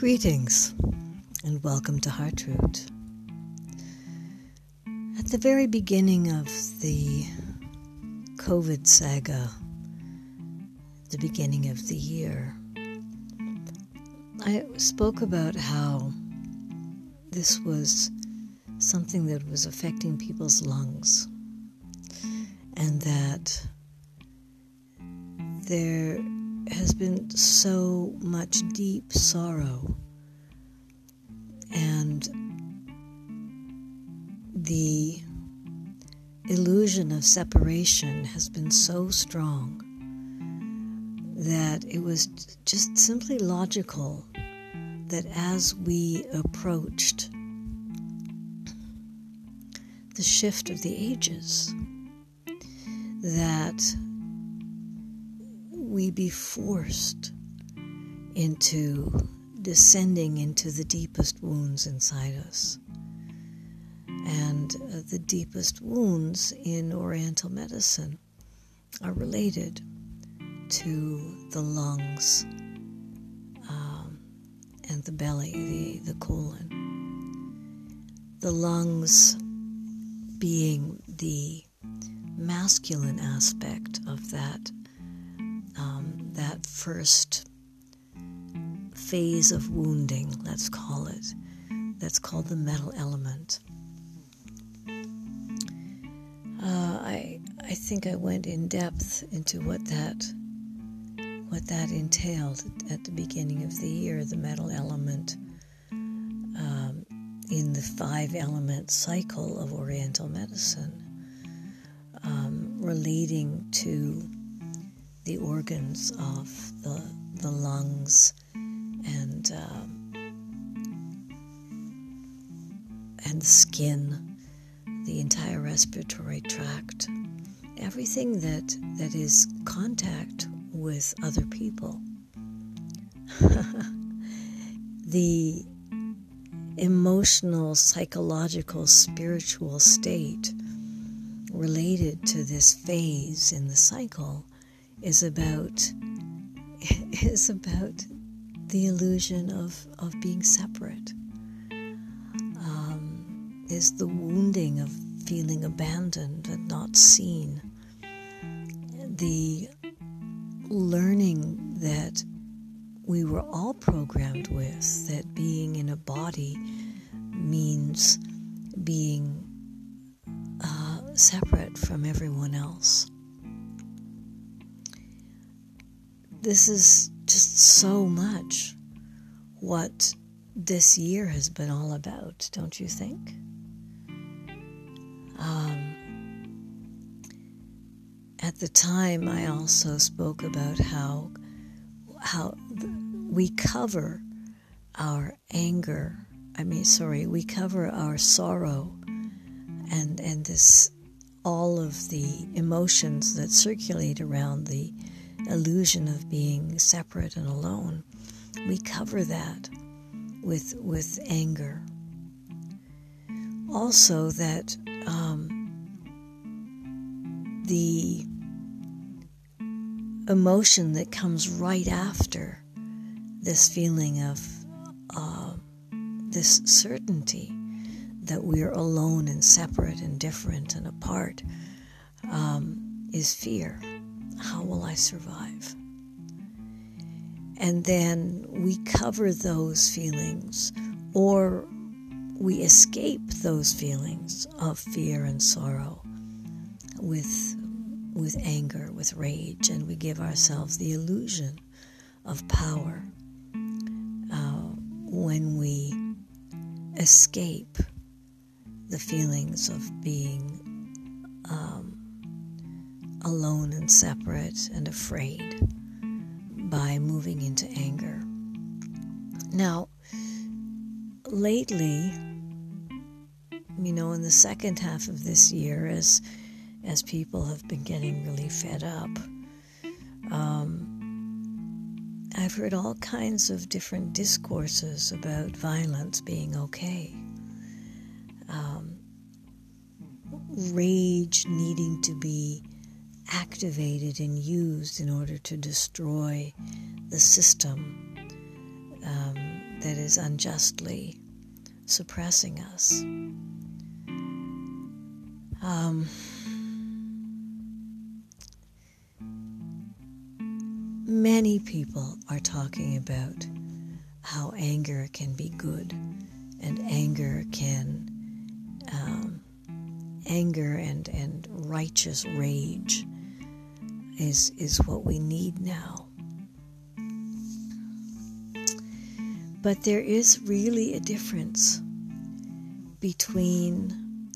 Greetings and welcome to Heartroot. At the very beginning of the COVID saga, the beginning of the year, I spoke about how this was something that was affecting people's lungs and that there has been so much deep sorrow. And the illusion of separation has been so strong that it was just simply logical that as we approached the shift of the ages, that we be forced into descending into the deepest wounds inside us. And uh, the deepest wounds in Oriental medicine are related to the lungs um, and the belly, the, the colon. The lungs being the masculine aspect of that um, that first phase of wounding, let's call it, that's called the metal element. Uh, I I think I went in depth into what that what that entailed at the beginning of the year, the metal element um, in the five element cycle of Oriental medicine, um, relating to the organs of the, the lungs and um, and skin, the entire respiratory tract, everything that that is contact with other people. the emotional, psychological, spiritual state related to this phase in the cycle is about is about the illusion of, of being separate. Um, is the wounding of feeling abandoned and not seen. The learning that we were all programmed with that being in a body means being uh, separate from everyone else. This is just so much what this year has been all about, don't you think? Um, at the time, I also spoke about how how we cover our anger. I mean, sorry, we cover our sorrow and and this all of the emotions that circulate around the illusion of being separate and alone. We cover that with with anger. Also, that um, the emotion that comes right after this feeling of uh, this certainty that we're alone and separate and different and apart um, is fear. How will I survive? And then we cover those feelings or we escape those feelings of fear and sorrow with with anger, with rage, and we give ourselves the illusion of power uh, when we escape the feelings of being um, alone and separate and afraid by moving into anger. Now, lately, you know, in the second half of this year, as as people have been getting really fed up, um, I've heard all kinds of different discourses about violence being okay. Um, rage needing to be activated and used in order to destroy the system um, that is unjustly suppressing us. Um, many people are talking about how anger can be good and anger can um, anger and, and righteous rage is is what we need now. But there is really a difference between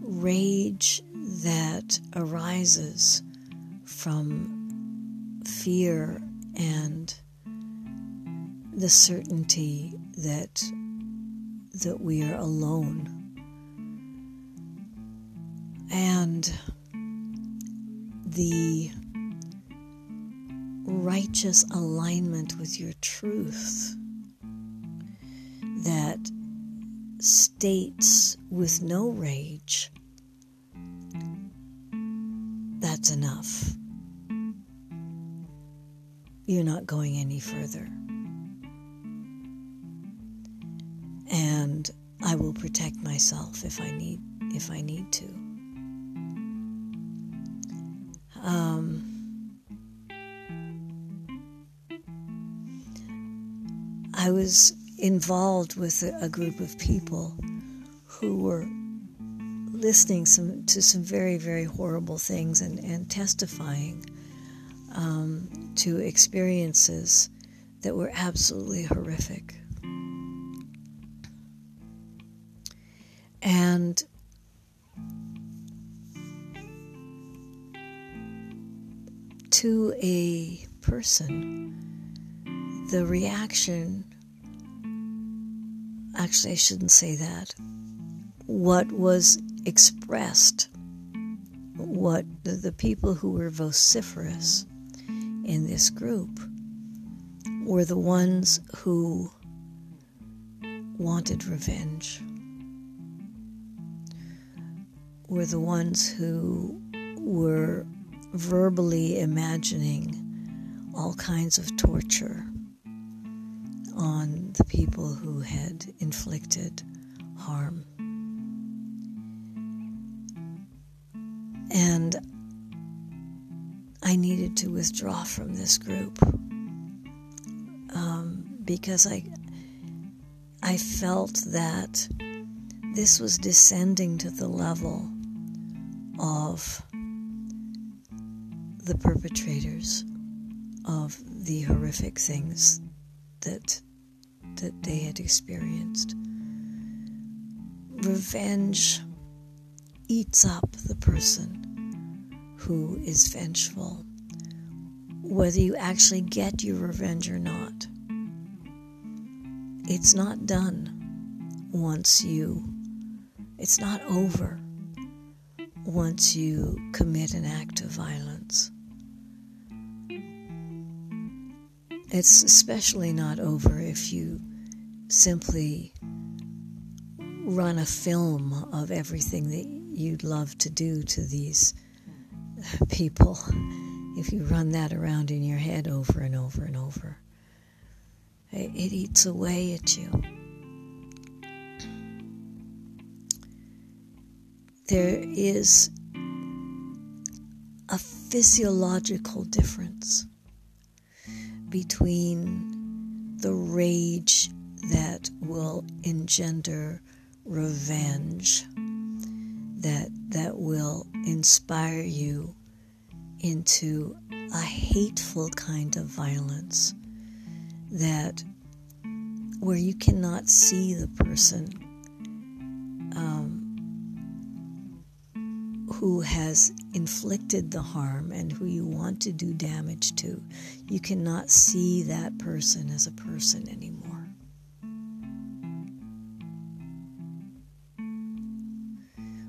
rage that arises from fear and the certainty that that we are alone and the righteous alignment with your truth that states with no rage that's enough. You're not going any further. And I will protect myself if I need if I need to. Um, I was involved with a, a, group of people who were listening some, to some very, very horrible things and, and testifying um, to experiences that were absolutely horrific. To a person, the reaction actually, I shouldn't say that. What was expressed, what the, the people who were vociferous in this group were the ones who wanted revenge, were the ones who were verbally imagining all kinds of torture on the people who had inflicted harm. And I needed to withdraw from this group um, because I, I felt that this was descending to the level of the perpetrators of the horrific things that that they had experienced. Revenge eats up the person who is vengeful, whether you actually get your revenge or not. It's not done once you, it's not over once you commit an act of violence. It's especially not over if you simply run a film of everything that you'd love to do to these people. If you run that around in your head over and over and over, it, eats away at you. There is a physiological difference between the rage that will engender revenge that that will inspire you into a hateful kind of violence that where you cannot see the person who has inflicted the harm and who you want to do damage to, you cannot see that person as a person anymore.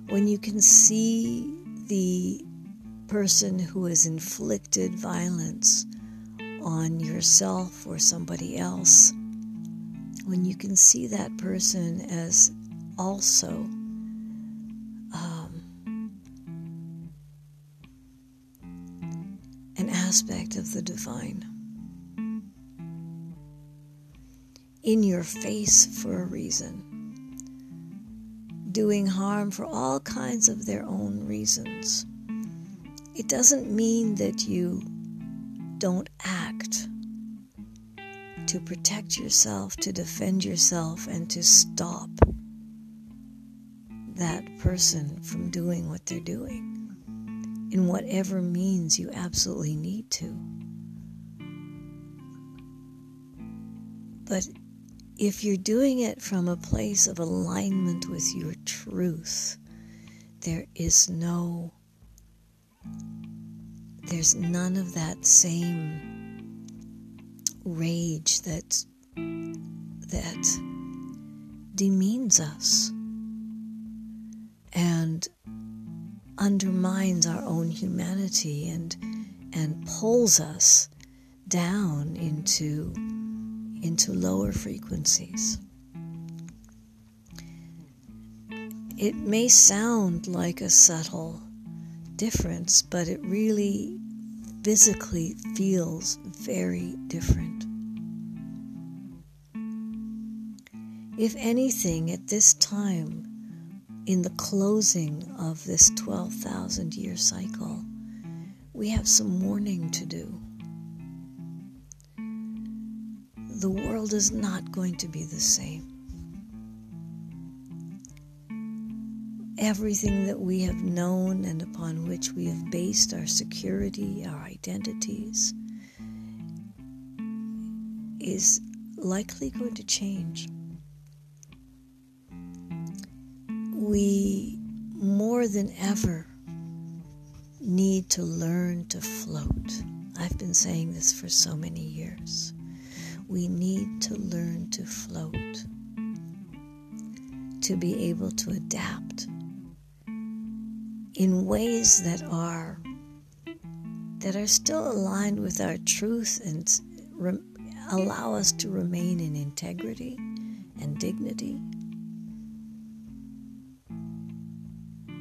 When you can see the person who has inflicted violence on yourself or somebody else, when you can see that person as also aspect of the divine. in your face for a reason, doing harm for all kinds of their own reasons. It doesn't mean that you don't act to protect yourself, to defend yourself, and to stop that person from doing what they're doing in whatever means you absolutely need to. But if you're doing it from a place of alignment with your truth, there is no, there's none of that same rage that, that demeans us and undermines our own humanity and and pulls us down into into lower frequencies. It may sound like a subtle difference, but it really physically feels very different. If anything, at this time, in the closing of this 12,000 year cycle, we have some mourning to do. the world is not going to be the same. Everything that we have known and upon which we have based our security, our identities, is likely going to change. We more than ever need to learn to float. I've been saying this for so many years we need to learn to float, to be able to adapt in ways that are that are still aligned with our truth and re- allow us to remain in integrity and dignity.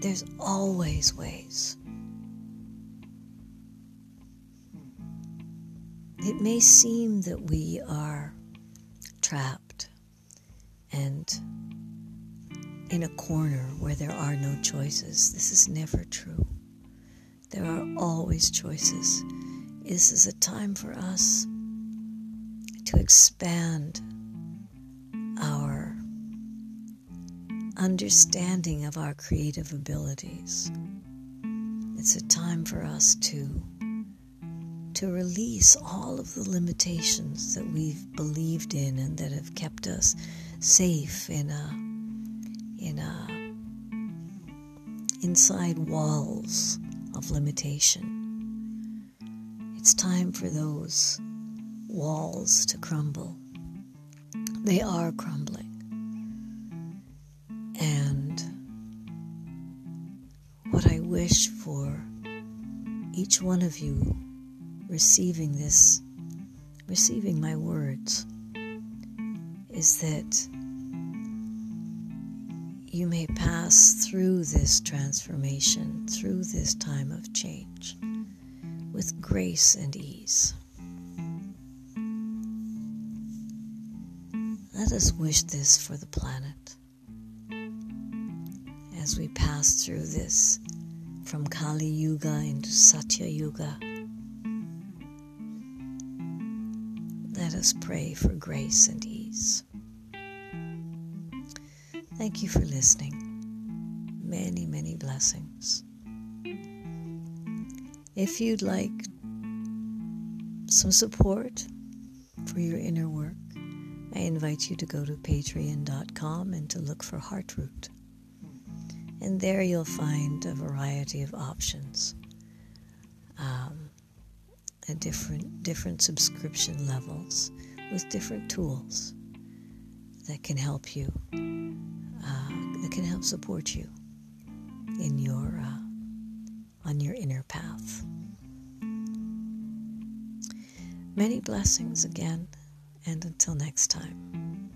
There's always ways. It may seem that we are trapped and in a corner where there are no choices. This is never true. There are always choices. This is a time for us to expand understanding of our creative abilities. It's a time for us to to release all of the limitations that we've believed in and that have kept us safe in a in a inside walls of limitation. It's time for those walls to crumble. They are crumbling. And what I wish for each one of you receiving this, receiving my words, is that you may pass through this transformation, through this time of change, with grace and ease. Let us wish this for the planet as we pass through this from Kali Yuga into Satya Yuga let us pray for grace and ease. Thank you for listening. Many, many blessings. If you'd like some support for your inner work, I invite you to go to patreon.com and to look for Heartroot. And there you'll find a variety of options. Um, at different different subscription levels with different tools that can help you uh, that can help support you in your uh, on your inner path many blessings again and until next time